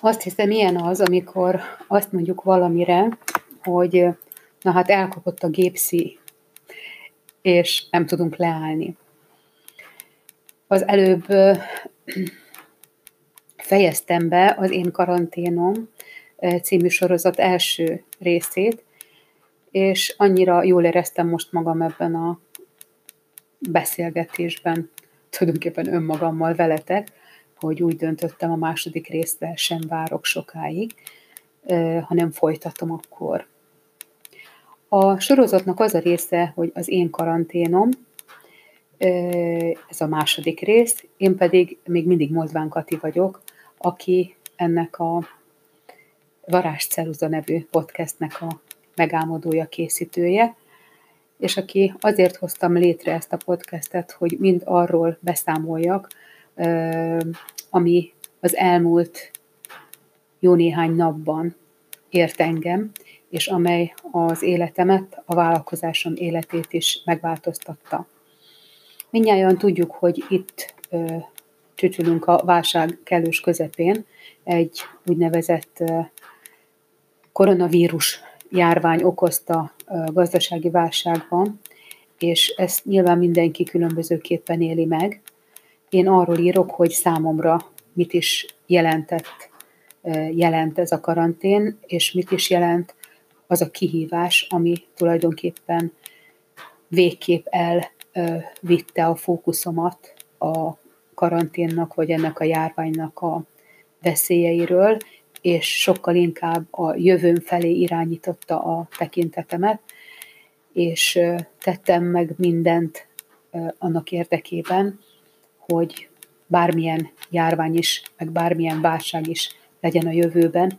Azt hiszem, ilyen az, amikor azt mondjuk valamire, hogy na hát elkapott a gépszi, és nem tudunk leállni. Az előbb fejeztem be az Én karanténom című sorozat első részét, és annyira jól éreztem most magam ebben a beszélgetésben, tulajdonképpen önmagammal veletek, hogy úgy döntöttem a második résztel sem várok sokáig, hanem folytatom akkor. A sorozatnak az a része, hogy az én karanténom, ez a második rész, én pedig még mindig Mozdván Kati vagyok, aki ennek a Varázs Ceruza nevű podcastnek a megálmodója, készítője, és aki azért hoztam létre ezt a podcastet, hogy mind arról beszámoljak, ami az elmúlt jó néhány napban ért engem, és amely az életemet, a vállalkozásom életét is megváltoztatta. Mindnyáján tudjuk, hogy itt ö, csücsülünk a válság kellős közepén, egy úgynevezett ö, koronavírus járvány okozta ö, gazdasági válságban, és ezt nyilván mindenki különbözőképpen éli meg. Én arról írok, hogy számomra mit is jelentett, jelent ez a karantén, és mit is jelent az a kihívás, ami tulajdonképpen végképp elvitte a fókuszomat a karanténnak, vagy ennek a járványnak a veszélyeiről, és sokkal inkább a jövőn felé irányította a tekintetemet, és tettem meg mindent annak érdekében, hogy bármilyen járvány is, meg bármilyen válság is legyen a jövőben,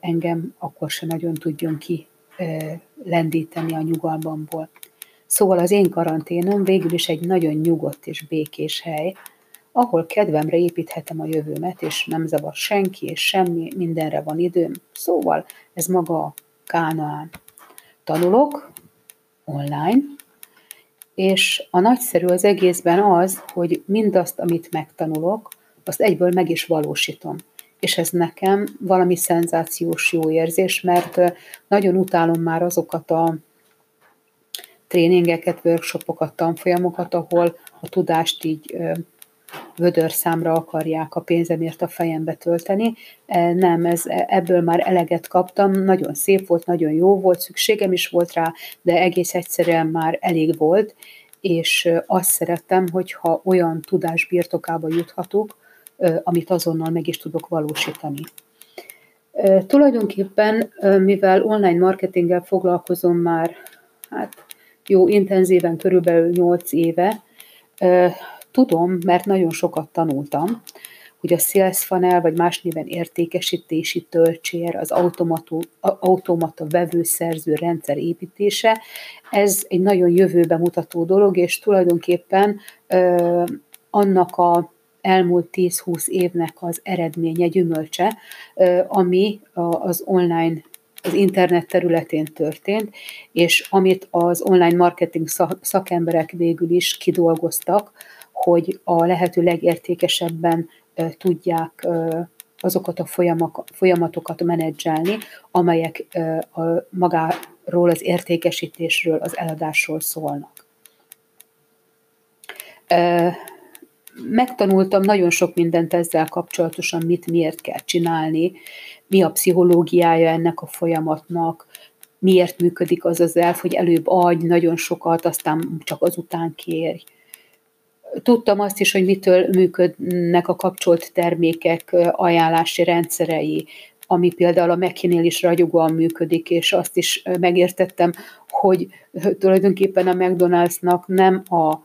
engem akkor se nagyon tudjon ki lendíteni a nyugalmamból. Szóval az én karanténom végül is egy nagyon nyugodt és békés hely, ahol kedvemre építhetem a jövőmet, és nem zavar senki, és semmi, mindenre van időm. Szóval ez maga a Kánaán. Tanulok online, és a nagyszerű az egészben az, hogy mindazt, amit megtanulok, azt egyből meg is valósítom. És ez nekem valami szenzációs jó érzés, mert nagyon utálom már azokat a tréningeket, workshopokat, tanfolyamokat, ahol a tudást így vödör számra akarják a pénzemért a fejembe tölteni. Nem, ez, ebből már eleget kaptam, nagyon szép volt, nagyon jó volt, szükségem is volt rá, de egész egyszerűen már elég volt, és azt szerettem, hogyha olyan tudás birtokába juthatok, amit azonnal meg is tudok valósítani. Tulajdonképpen, mivel online marketinggel foglalkozom már hát jó intenzíven, körülbelül 8 éve, tudom, mert nagyon sokat tanultam, hogy a sales funnel, vagy más néven értékesítési töltsér, az automata, automata vevőszerző rendszer építése, ez egy nagyon jövőbe mutató dolog, és tulajdonképpen ö, annak a elmúlt 10-20 évnek az eredménye, gyümölcse, ö, ami az online az internet területén történt, és amit az online marketing szakemberek végül is kidolgoztak, hogy a lehető legértékesebben tudják azokat a folyamatokat menedzselni, amelyek a magáról az értékesítésről, az eladásról szólnak. Megtanultam nagyon sok mindent ezzel kapcsolatosan, mit miért kell csinálni, mi a pszichológiája ennek a folyamatnak, miért működik az az elf, hogy előbb adj nagyon sokat, aztán csak azután kérj Tudtam azt is, hogy mitől működnek a kapcsolt termékek ajánlási rendszerei, ami például a Mekinél is ragyogóan működik, és azt is megértettem, hogy tulajdonképpen a McDonald'snak nem a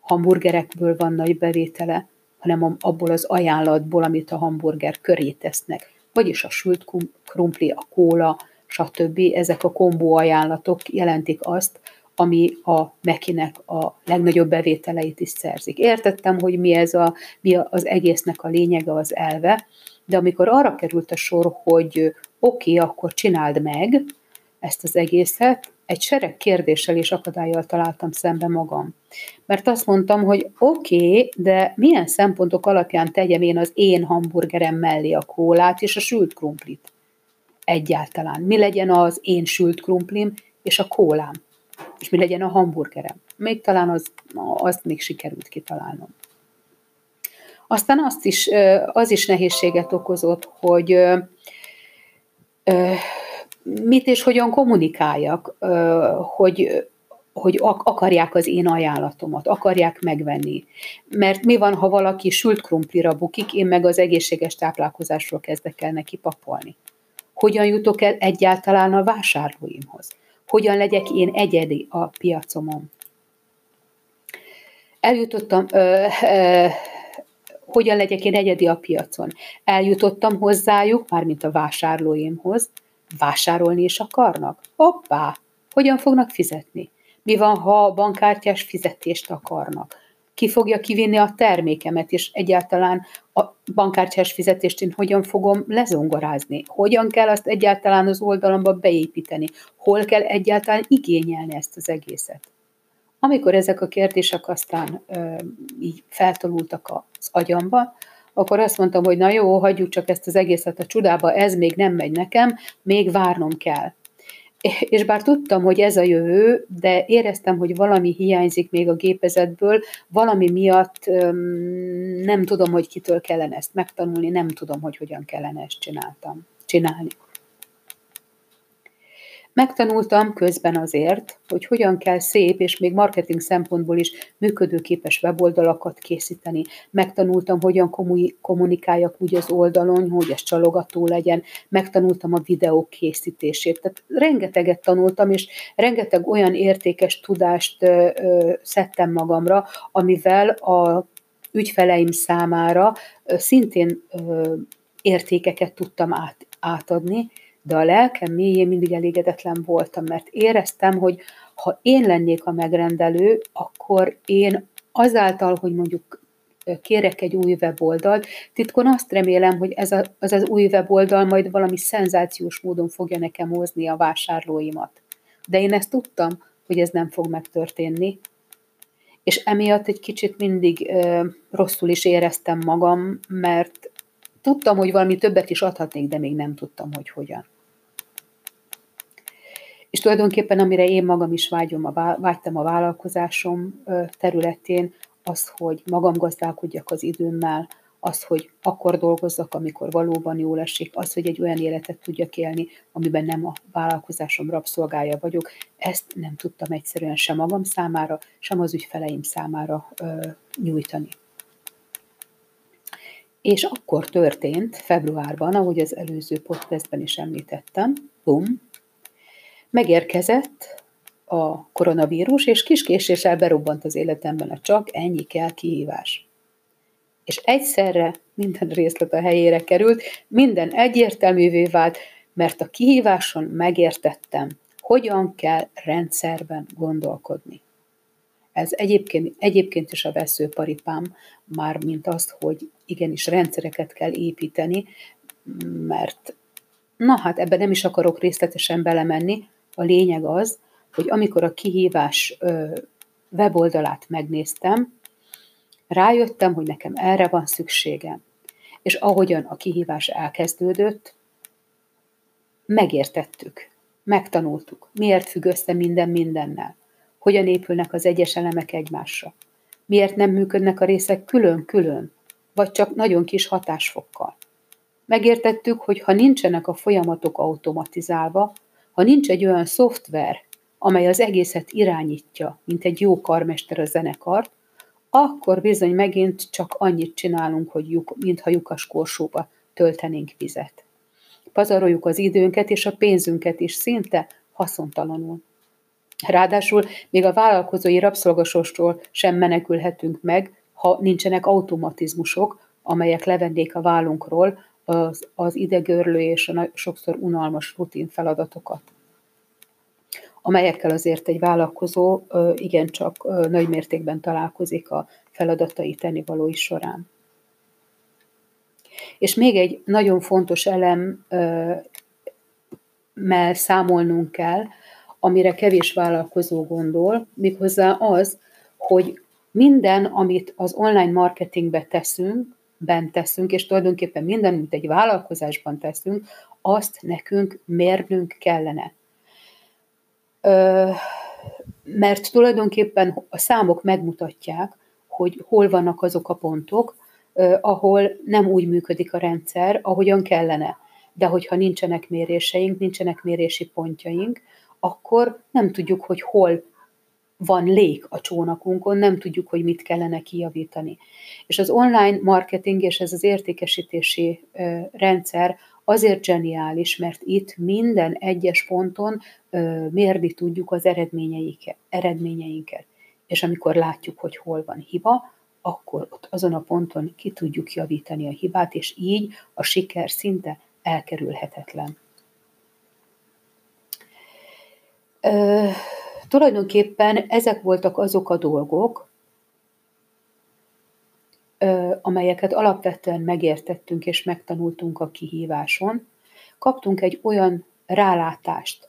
hamburgerekből van nagy bevétele, hanem abból az ajánlatból, amit a hamburger köré tesznek. Vagyis a sült krumpli, a kóla, stb. Ezek a kombó ajánlatok jelentik azt, ami a Mekinek a legnagyobb bevételeit is szerzik. Értettem, hogy mi ez a, mi az egésznek a lényege, az elve, de amikor arra került a sor, hogy oké, okay, akkor csináld meg ezt az egészet, egy sereg kérdéssel és akadályjal találtam szembe magam. Mert azt mondtam, hogy oké, okay, de milyen szempontok alapján tegyem én az én hamburgerem mellé a kólát és a sült krumplit? Egyáltalán. Mi legyen az én sült krumplim és a kólám? És mi legyen a hamburgerem? Még talán az, azt még sikerült kitalálnom. Aztán azt is, az is nehézséget okozott, hogy mit és hogyan kommunikáljak, hogy, hogy akarják az én ajánlatomat, akarják megvenni. Mert mi van, ha valaki sült krumplira bukik, én meg az egészséges táplálkozásról kezdek el neki papolni. Hogyan jutok el egyáltalán a vásárlóimhoz? Hogyan legyek én egyedi a piacomon? Eljutottam, ö, ö, hogyan legyek én egyedi a piacon? Eljutottam hozzájuk, mármint a vásárlóimhoz, Vásárolni is akarnak? Hoppá! Hogyan fognak fizetni? Mi van, ha bankkártyás fizetést akarnak? Ki fogja kivinni a termékemet, és egyáltalán a bankkártyás fizetést én hogyan fogom lezongorázni? Hogyan kell azt egyáltalán az oldalomba beépíteni? Hol kell egyáltalán igényelni ezt az egészet? Amikor ezek a kérdések aztán ö, így feltolultak az agyamba, akkor azt mondtam, hogy na jó, hagyjuk csak ezt az egészet a csodába, ez még nem megy nekem, még várnom kell. És bár tudtam, hogy ez a jövő, de éreztem, hogy valami hiányzik még a gépezetből, valami miatt nem tudom, hogy kitől kellene ezt megtanulni, nem tudom, hogy hogyan kellene ezt csináltam, csinálni. Megtanultam közben azért, hogy hogyan kell szép és még marketing szempontból is működőképes weboldalakat készíteni. Megtanultam, hogyan kommunikáljak úgy az oldalon, hogy ez csalogató legyen. Megtanultam a videók készítését. Tehát rengeteget tanultam, és rengeteg olyan értékes tudást ö, ö, szedtem magamra, amivel a ügyfeleim számára ö, szintén ö, értékeket tudtam át, átadni, de a lelkem mélyén mindig elégedetlen voltam, mert éreztem, hogy ha én lennék a megrendelő, akkor én azáltal, hogy mondjuk kérek egy új weboldalt, titkon azt remélem, hogy ez a, az az új weboldal majd valami szenzációs módon fogja nekem hozni a vásárlóimat. De én ezt tudtam, hogy ez nem fog megtörténni, és emiatt egy kicsit mindig ö, rosszul is éreztem magam, mert tudtam, hogy valami többet is adhatnék, de még nem tudtam, hogy hogyan. És tulajdonképpen amire én magam is vágyom, a, vágytam a vállalkozásom területén, az, hogy magam gazdálkodjak az időmmel, az, hogy akkor dolgozzak, amikor valóban jól esik, az, hogy egy olyan életet tudjak élni, amiben nem a vállalkozásom rabszolgája vagyok, ezt nem tudtam egyszerűen sem magam számára, sem az ügyfeleim számára ö, nyújtani. És akkor történt februárban, ahogy az előző podcastben is említettem, bum, Megérkezett a koronavírus, és kis késéssel berobbant az életemben a csak ennyi kell kihívás. És egyszerre minden részlet a helyére került, minden egyértelművé vált, mert a kihíváson megértettem, hogyan kell rendszerben gondolkodni. Ez egyébként, egyébként is a veszőparipám, már mint azt, hogy igenis rendszereket kell építeni, mert na hát ebben nem is akarok részletesen belemenni, a lényeg az, hogy amikor a kihívás weboldalát megnéztem, rájöttem, hogy nekem erre van szükségem. És ahogyan a kihívás elkezdődött, megértettük, megtanultuk, miért függ össze minden mindennel, hogyan épülnek az egyes elemek egymásra, miért nem működnek a részek külön-külön, vagy csak nagyon kis hatásfokkal. Megértettük, hogy ha nincsenek a folyamatok automatizálva, ha nincs egy olyan szoftver, amely az egészet irányítja, mint egy jó karmester a zenekart, akkor bizony megint csak annyit csinálunk, hogy lyuk, mintha lyukas korsóba töltenénk vizet. Pazaroljuk az időnket és a pénzünket is szinte haszontalanul. Ráadásul még a vállalkozói rabszolgasostól sem menekülhetünk meg, ha nincsenek automatizmusok, amelyek levennék a vállunkról az, az idegörlő és a sokszor unalmas rutin feladatokat amelyekkel azért egy vállalkozó igencsak nagy mértékben találkozik a feladatai tennivalói során. És még egy nagyon fontos elemmel számolnunk kell, amire kevés vállalkozó gondol, méghozzá az, hogy minden, amit az online marketingbe teszünk, bent teszünk, és tulajdonképpen minden, amit egy vállalkozásban teszünk, azt nekünk mérnünk kellene. Ö, mert tulajdonképpen a számok megmutatják, hogy hol vannak azok a pontok, ahol nem úgy működik a rendszer, ahogyan kellene. De hogyha nincsenek méréseink, nincsenek mérési pontjaink, akkor nem tudjuk, hogy hol van lék a csónakunkon, nem tudjuk, hogy mit kellene kijavítani. És az online marketing és ez az értékesítési rendszer azért zseniális, mert itt minden egyes ponton mérni tudjuk az eredményeinket. És amikor látjuk, hogy hol van hiba, akkor ott azon a ponton ki tudjuk javítani a hibát, és így a siker szinte elkerülhetetlen. Ö, tulajdonképpen ezek voltak azok a dolgok, amelyeket alapvetően megértettünk és megtanultunk a kihíváson. Kaptunk egy olyan rálátást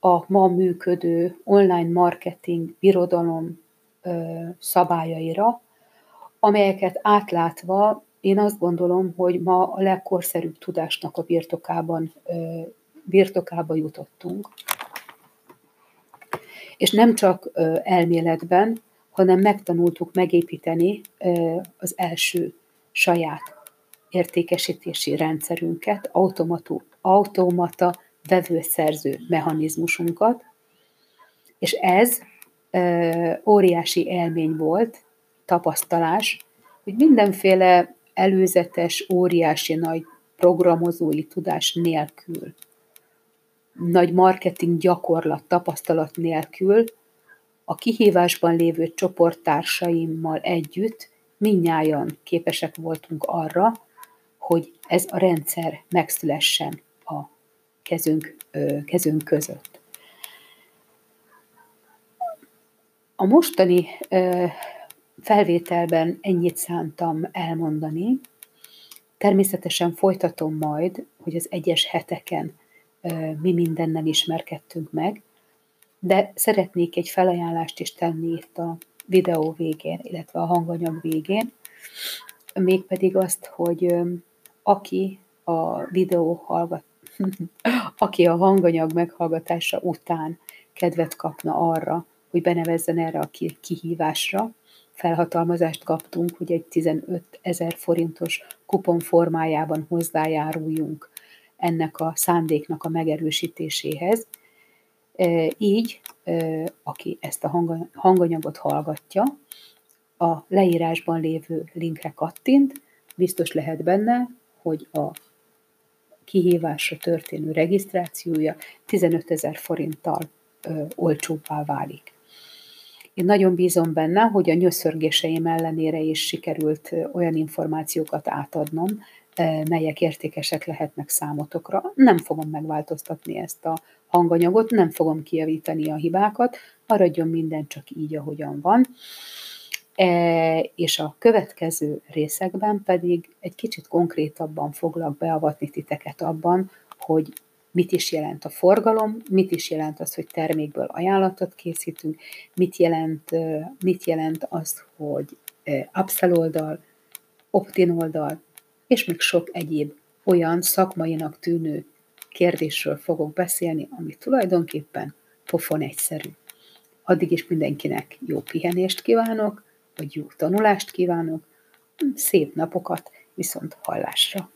a ma működő online marketing birodalom szabályaira, amelyeket átlátva én azt gondolom, hogy ma a legkorszerűbb tudásnak a birtokában, birtokába jutottunk. És nem csak elméletben, hanem megtanultuk megépíteni az első saját értékesítési rendszerünket, automatú, automata vevőszerző mechanizmusunkat, és ez óriási élmény volt, tapasztalás, hogy mindenféle előzetes, óriási nagy programozói tudás nélkül, nagy marketing gyakorlat, tapasztalat nélkül, a kihívásban lévő csoporttársaimmal együtt minnyáján képesek voltunk arra, hogy ez a rendszer megszülessen a kezünk, kezünk között. A mostani felvételben ennyit szántam elmondani. Természetesen folytatom majd, hogy az egyes heteken mi mindennel ismerkedtünk meg, de szeretnék egy felajánlást is tenni itt a videó végén, illetve a hanganyag végén, mégpedig azt, hogy aki a videó hallgat, aki a hanganyag meghallgatása után kedvet kapna arra, hogy benevezzen erre a kihívásra, felhatalmazást kaptunk, hogy egy 15 ezer forintos kupon formájában hozzájáruljunk ennek a szándéknak a megerősítéséhez. Így, aki ezt a hanganyagot hallgatja, a leírásban lévő linkre kattint, biztos lehet benne, hogy a kihívásra történő regisztrációja 15 ezer forinttal olcsóbbá válik. Én nagyon bízom benne, hogy a nyöszörgéseim ellenére is sikerült olyan információkat átadnom, melyek értékesek lehetnek számotokra. Nem fogom megváltoztatni ezt a hanganyagot, nem fogom kijavítani a hibákat, maradjon minden csak így, ahogyan van. E, és a következő részekben pedig egy kicsit konkrétabban foglak beavatni titeket abban, hogy mit is jelent a forgalom, mit is jelent az, hogy termékből ajánlatot készítünk, mit jelent, mit jelent az, hogy upsell oldal, opt-in oldal, és még sok egyéb olyan szakmainak tűnő kérdésről fogok beszélni, ami tulajdonképpen pofon egyszerű. Addig is mindenkinek jó pihenést kívánok, vagy jó tanulást kívánok, szép napokat, viszont hallásra!